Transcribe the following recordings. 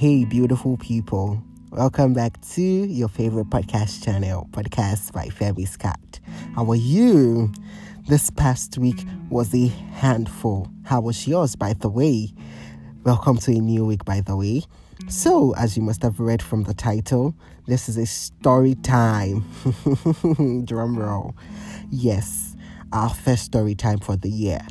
Hey, beautiful people. Welcome back to your favorite podcast channel, Podcast by Femi Scott. How are you? This past week was a handful. How was yours, by the way? Welcome to a new week, by the way. So, as you must have read from the title, this is a story time. Drum roll. Yes, our first story time for the year.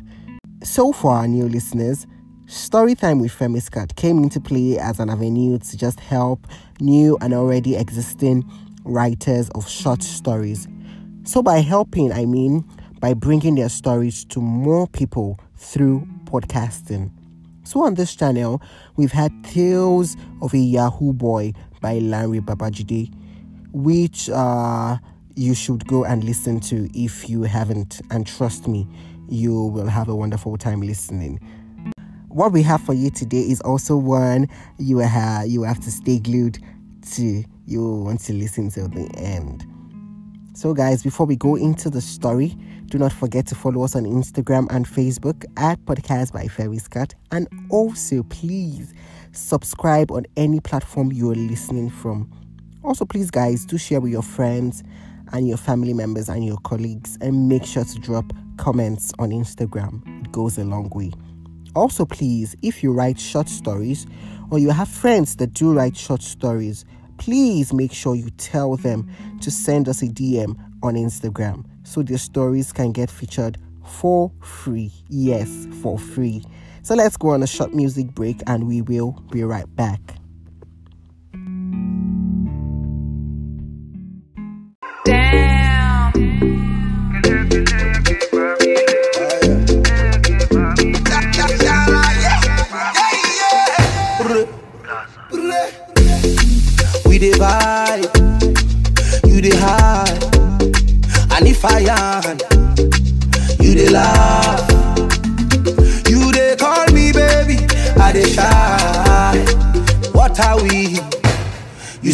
So, for our new listeners, Storytime with Femi Scott came into play as an avenue to just help new and already existing writers of short stories. So, by helping, I mean by bringing their stories to more people through podcasting. So, on this channel, we've had Tales of a Yahoo Boy by Larry Babajide, which uh, you should go and listen to if you haven't. And trust me, you will have a wonderful time listening what we have for you today is also one you have you have to stay glued to. You want to listen till the end. So, guys, before we go into the story, do not forget to follow us on Instagram and Facebook at Podcast by Femi Scott, and also please subscribe on any platform you are listening from. Also, please, guys, do share with your friends and your family members and your colleagues, and make sure to drop comments on Instagram. It goes a long way. Also, please, if you write short stories or you have friends that do write short stories, please make sure you tell them to send us a DM on Instagram so their stories can get featured for free. Yes, for free. So let's go on a short music break and we will be right back.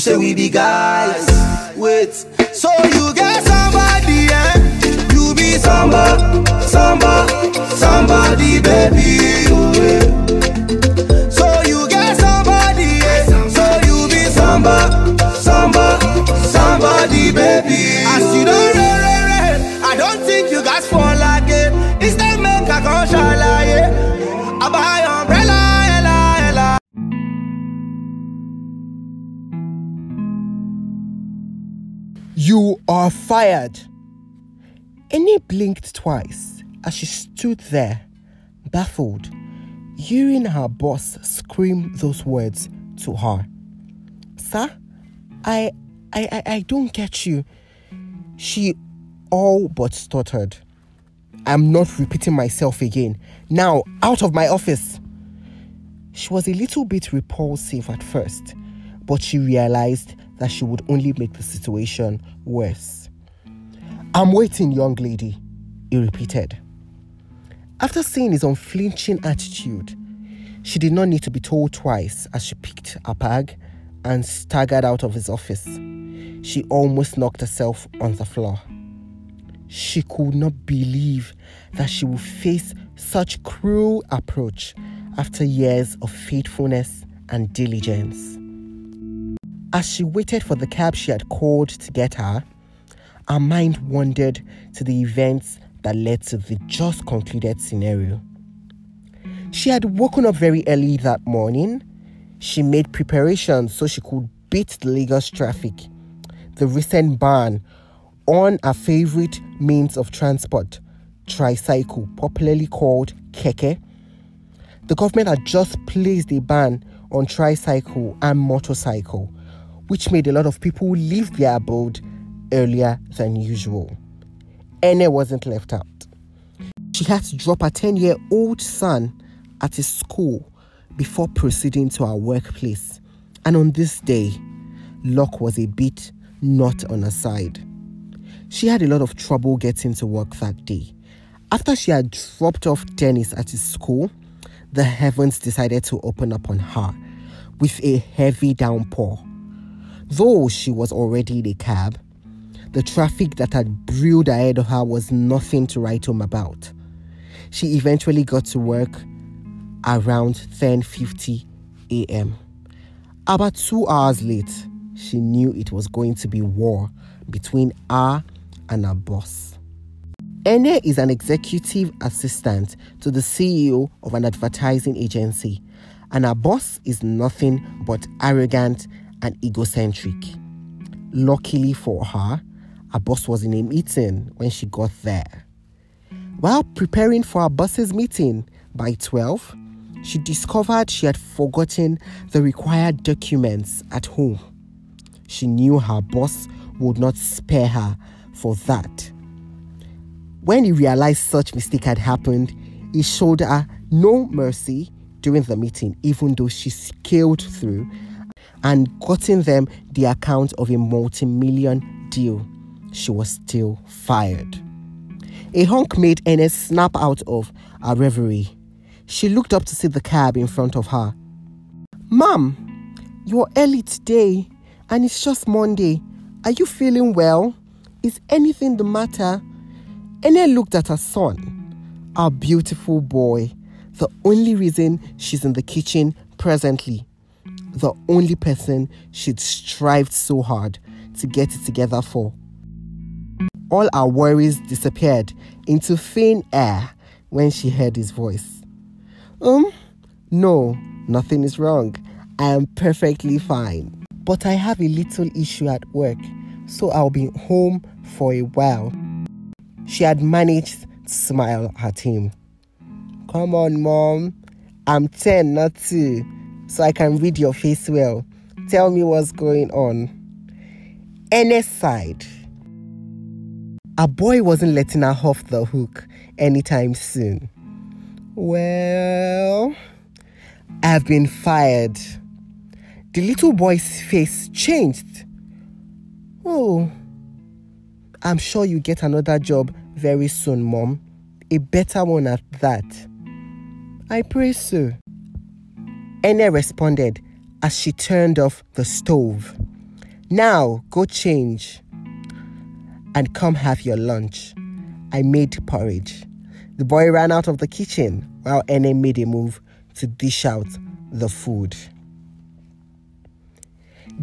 Say we be guys. Wait, so you get somebody, eh? You be somebody, somebody, somebody, baby. Oh, yeah. Are fired. Ene blinked twice as she stood there, baffled, hearing her boss scream those words to her. Sir, I, I, I, I don't get you. She all but stuttered. I'm not repeating myself again. Now, out of my office. She was a little bit repulsive at first, but she realized that she would only make the situation worse. I'm waiting, young lady, he repeated. After seeing his unflinching attitude, she did not need to be told twice as she picked her bag and staggered out of his office. She almost knocked herself on the floor. She could not believe that she would face such cruel approach after years of faithfulness and diligence. As she waited for the cab she had called to get her, her mind wandered to the events that led to the just concluded scenario. She had woken up very early that morning. She made preparations so she could beat the Lagos traffic. The recent ban on her favorite means of transport, tricycle, popularly called keke. The government had just placed a ban on tricycle and motorcycle, which made a lot of people leave their abode earlier than usual. Ene wasn't left out. She had to drop her 10 year old son at his school before proceeding to her workplace. And on this day, luck was a bit not on her side. She had a lot of trouble getting to work that day. After she had dropped off Dennis at his school, the heavens decided to open up on her with a heavy downpour. Though she was already in a cab, the traffic that had brewed ahead of her was nothing to write home about. She eventually got to work around 10:50 a.m. About two hours late, she knew it was going to be war between her and her boss. Ene is an executive assistant to the CEO of an advertising agency, and her boss is nothing but arrogant and egocentric. Luckily for her, her boss was in a meeting when she got there. While preparing for her boss's meeting by 12, she discovered she had forgotten the required documents at home. She knew her boss would not spare her for that. When he realized such mistake had happened, he showed her no mercy during the meeting, even though she scaled through and gotten them the account of a multi-million deal. She was still fired. A honk made Ernest snap out of a reverie. She looked up to see the cab in front of her. Mom, you're early today and it's just Monday. Are you feeling well? Is anything the matter? Ene looked at her son, our beautiful boy, the only reason she's in the kitchen presently, the only person she'd strived so hard to get it together for. All our worries disappeared into thin air when she heard his voice. Um, no, nothing is wrong. I am perfectly fine. But I have a little issue at work, so I'll be home for a while. She had managed to smile at him. Come on, mom. I'm 10, not 2, so I can read your face well. Tell me what's going on. Ernest sighed. A boy wasn't letting her off the hook anytime soon. Well, I've been fired. The little boy's face changed. Oh, I'm sure you get another job very soon, Mom. A better one at that. I pray so. Ene responded as she turned off the stove. Now go change and come have your lunch. I made porridge. The boy ran out of the kitchen while Ene made a move to dish out the food.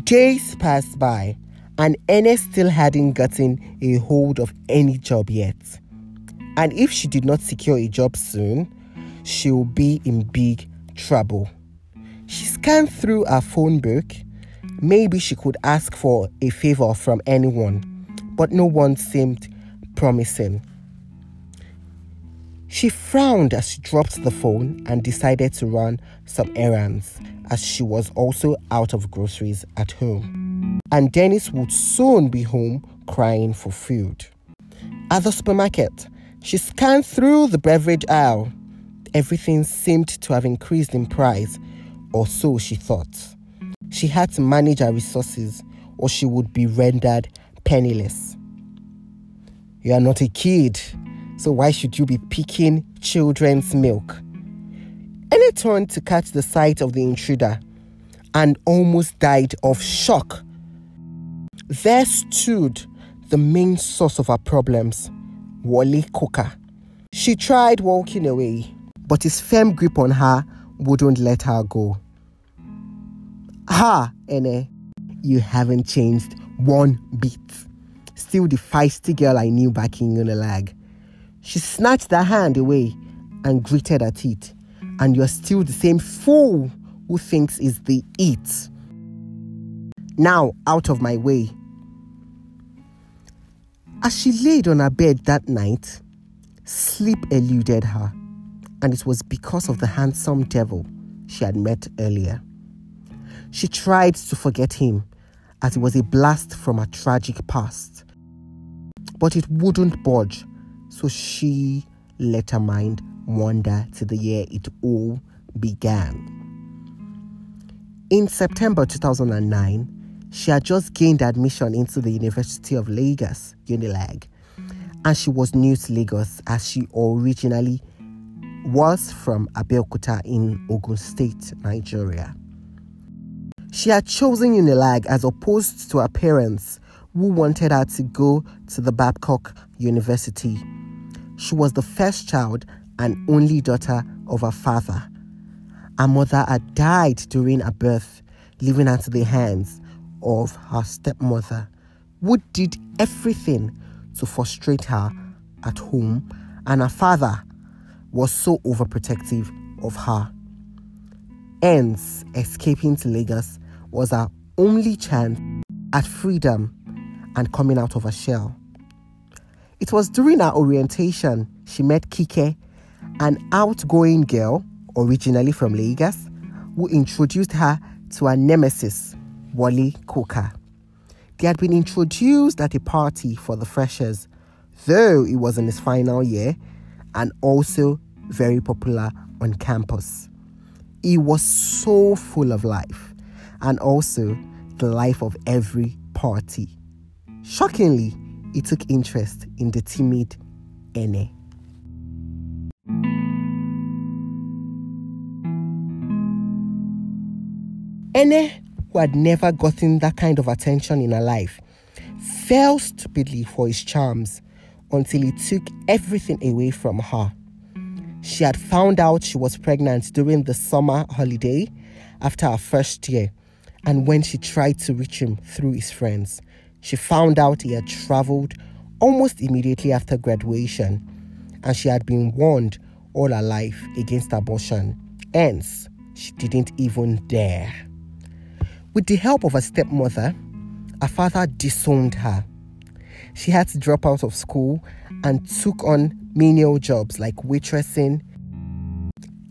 Days passed by and Ene still hadn't gotten a hold of any job yet. And if she did not secure a job soon, she will be in big trouble. She scanned through her phone book. Maybe she could ask for a favor from anyone, but no one seemed promising. She frowned as she dropped the phone and decided to run some errands as she was also out of groceries at home. And Dennis would soon be home crying for food. At the supermarket, she scanned through the beverage aisle. Everything seemed to have increased in price, or so she thought. She had to manage her resources, or she would be rendered penniless. You are not a kid, so why should you be picking children's milk? Ene turned to catch the sight of the intruder and almost died of shock. There stood the main source of her problems, Wally Coker. She tried walking away, but his firm grip on her wouldn't let her go. Ha, Ene, you haven't changed one bit. Still the feisty girl I knew back in Unilag. She snatched her hand away and gritted at it and you're still the same fool who thinks is the it. Now, out of my way. As she laid on her bed that night, sleep eluded her, and it was because of the handsome devil she had met earlier. She tried to forget him as it was a blast from a tragic past, but it wouldn't budge, so she let her mind wander to the year it all began. In September 2009, she had just gained admission into the University of Lagos, Unilag, and she was new to Lagos as she originally was from Abeokuta in Ogun State, Nigeria. She had chosen Unilag as opposed to her parents who wanted her to go to the Babcock University. She was the first child and only daughter of her father. Her mother had died during her birth, leaving her to the hands of her stepmother, who did everything to frustrate her at home, and her father was so overprotective of her. Hence, escaping to Lagos was her only chance at freedom and coming out of her shell. It was during her orientation she met Kike, an outgoing girl originally from Lagos, who introduced her to her nemesis, Wally Coker. They had been introduced at a party for the freshers, though it was in his final year and also very popular on campus. He was so full of life and also the life of every party. Shockingly, he took interest in the timid Ene. Ene, who had never gotten that kind of attention in her life, fell stupidly for his charms until he took everything away from her. She had found out she was pregnant during the summer holiday after her first year, and when she tried to reach him through his friends, she found out he had traveled almost immediately after graduation, and she had been warned all her life against abortion. Hence, she didn't even dare. With the help of her stepmother, her father disowned her. She had to drop out of school and took on menial jobs like waitressing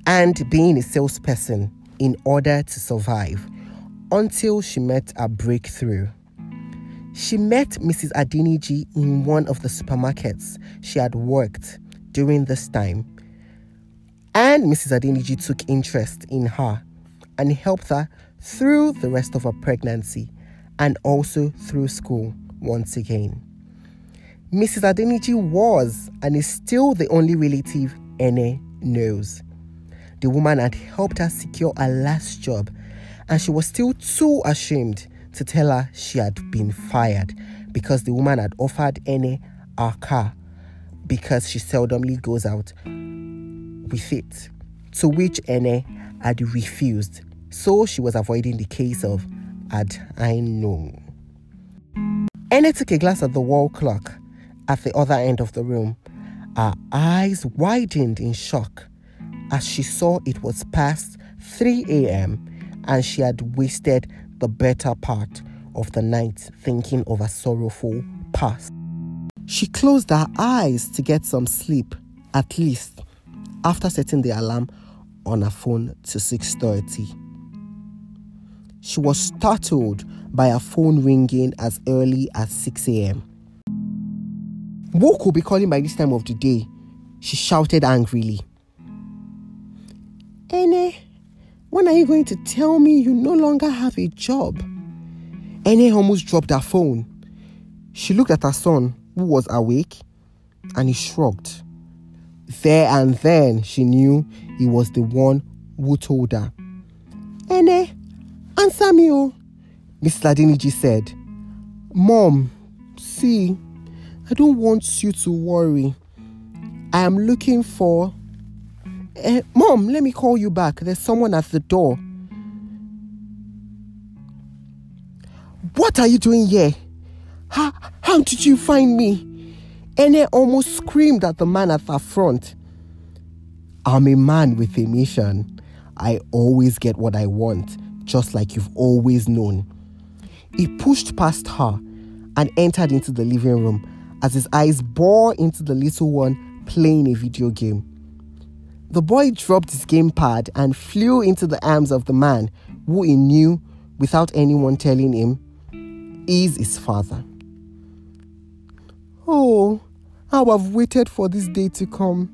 and being a salesperson in order to survive until she met a breakthrough. She met Mrs. Adeniji in one of the supermarkets she had worked during this time. And Mrs. Adeniji took interest in her and helped her through the rest of her pregnancy and also through school once again. Mrs. Adeniji was and is still the only relative Ene knows. The woman had helped her secure a last job, and she was still too ashamed to tell her she had been fired because the woman had offered Ene her car because she seldomly goes out with it, to which Ene had refused so she was avoiding the case of had I known. Ene took a glance at the wall clock at the other end of the room. Her eyes widened in shock as she saw it was past 3 a.m. and she had wasted the better part of the night thinking of a sorrowful past. She closed her eyes to get some sleep, at least, after setting the alarm on her phone to 6:30. She was startled by her phone ringing as early as 6 a.m. Who could be calling by this time of the day? She shouted angrily. Are you going to tell me you no longer have a job? Ene almost dropped her phone. She looked at her son, who was awake, and he shrugged. There and then she knew he was the one who told her. Ene, Answer me, oh. Miss Adeniji said. Mom, see, I don't want you to worry. I am looking for. Uh, Mom, let me call you back. There's someone at the door. What are you doing here? How, how did you find me? Ene almost screamed at the man at the front. I'm a man with a mission. I always get what I want just like you've always known. He pushed past her and entered into the living room as his eyes bore into the little one playing a video game. The boy dropped his gamepad and flew into the arms of the man who he knew without anyone telling him is his father. Oh, how I've waited for this day to come.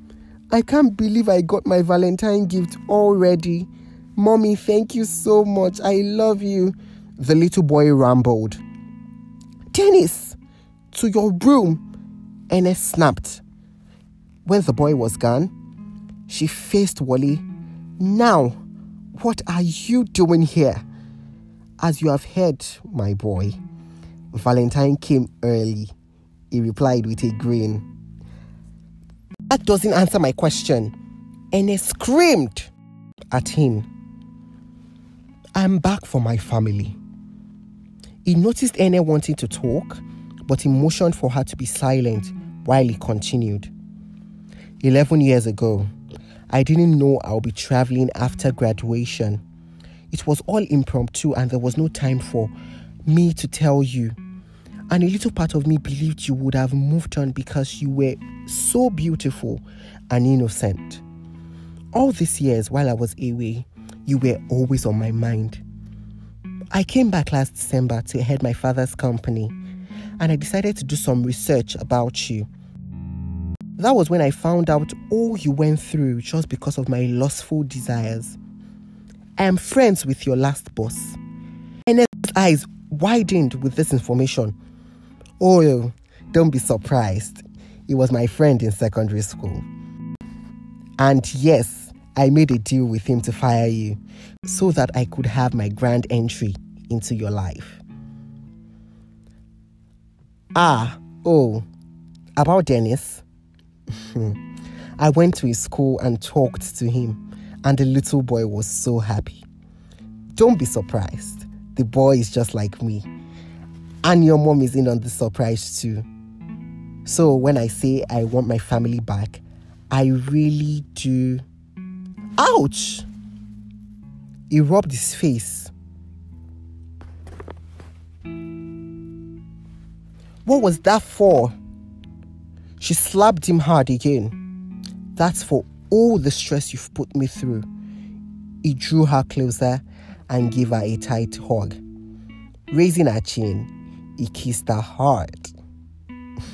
I can't believe I got my Valentine gift already. Mommy, thank you so much. I love you. The little boy rambled. Dennis, to your room. Ene snapped. When the boy was gone, she faced Wally. Now, what are you doing here? As you have heard, my boy, Valentine came early. He replied with a grin. That doesn't answer my question. Ene screamed at him. I'm back for my family. He noticed Ene wanting to talk, but he motioned for her to be silent while he continued. 11 years ago, I didn't know I'll be traveling after graduation. It was all impromptu and there was no time for me to tell you. And a little part of me believed you would have moved on because you were so beautiful and innocent. All these years while I was away, you were always on my mind. I came back last December to head my father's company and I decided to do some research about you. That was when I found out all you went through just because of my lustful desires. I am friends with your last boss. His eyes widened with this information. Oh, don't be surprised. He was my friend in secondary school. And yes, I made a deal with him to fire you so that I could have my grand entry into your life. Ah, oh, about Dennis. Hmm. I went to his school and talked to him, and the little boy was so happy. Don't be surprised, the boy is just like me, and your mom is in on the surprise too. So, when I say I want my family back, I really do. Ouch! He rubbed his face. What was that for? She slapped him hard again. That's for all the stress you've put me through. He drew her closer and gave her a tight hug. Raising her chin, he kissed her hard.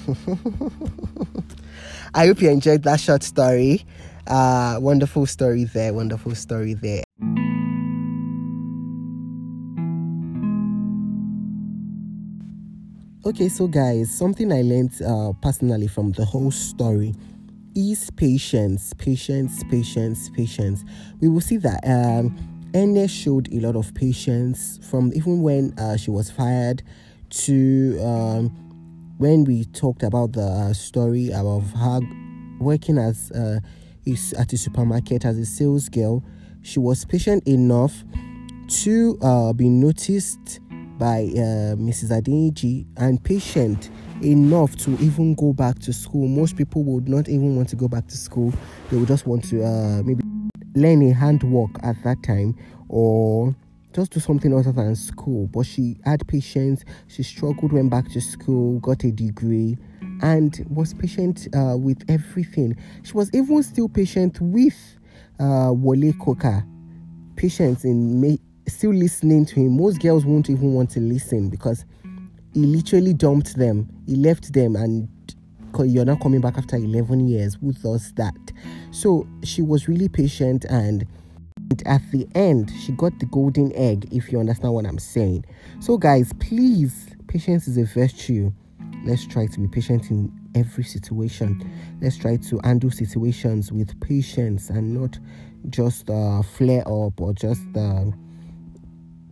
I hope you enjoyed that short story. Uh, wonderful story there, wonderful story there. Okay, so guys, something I learned uh, personally from the whole story is patience, patience, patience, patience. We will see that um, showed a lot of patience from even when uh, she was fired to um, when we talked about the uh, story of her working as uh, at a supermarket as a sales girl. She was patient enough to uh, be noticed by uh, Mrs. Adeniji and patient enough to even go back to school. Most people would not even want to go back to school. They would just want to uh, maybe learn a handwork at that time or just do something other than school. But she had patience. She struggled, went back to school, got a degree, and was patient uh, with everything. She was even still patient with uh, Wole Coker. Patience in ma- still listening to him. Most girls won't even want to listen because he literally dumped them. He left them and you're not coming back after 11 years. Who does that? So she was really patient and at the end she got the golden egg if you understand what i'm saying so guys please patience is a virtue let's try to be patient in every situation let's try to handle situations with patience and not just uh, flare up or just uh,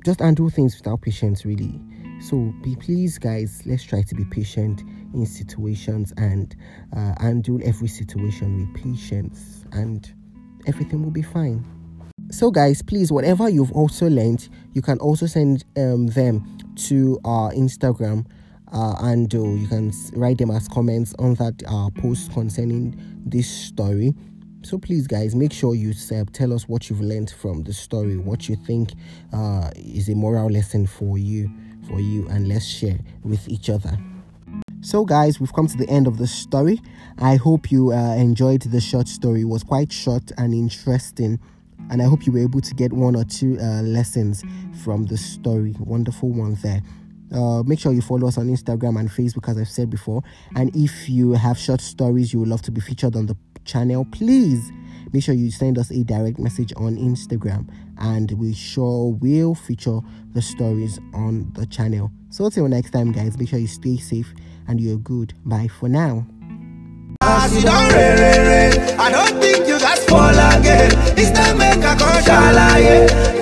just undo things without patience really. So be please guys. Let's try to be patient in situations and uh, undo every situation with patience and everything will be fine. So guys please whatever you've also learned you can also send um, them to our instagram uh, and uh, you can write them as comments on that uh, post concerning this story so please, guys, make sure you uh, tell us what you've learned from the story, what you think uh, is a moral lesson for you, for you, and let's share with each other. So, guys, we've come to the end of the story. I hope you uh, enjoyed the short story. It was quite short and interesting, and I hope you were able to get one or two uh, lessons from the story. Wonderful one there. Uh, make sure you follow us on Instagram and Facebook, as I've said before. And if you have short stories you would love to be featured on the channel, please make sure you send us a direct message on Instagram and we sure will feature the stories on the channel. So till next time guys, make sure you stay safe and you're good. Bye for now. I don't think you guys fall again. It's make a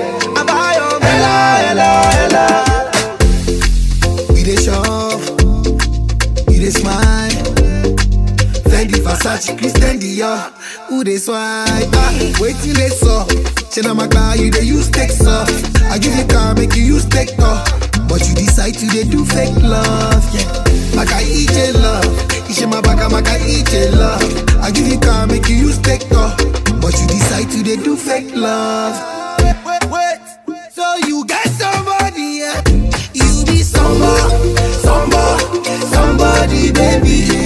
They swipe, ah, waiting they saw Say now my car, you they use text off. I give you car, make you use tech off. But you decide to they do fake love, yeah. Maka your love. Ishe my baka maka eat your love. I give you car, make you use tech off. But you decide to they do fake love. Wait, wait, wait. So you get somebody. You somebody, somebody, baby.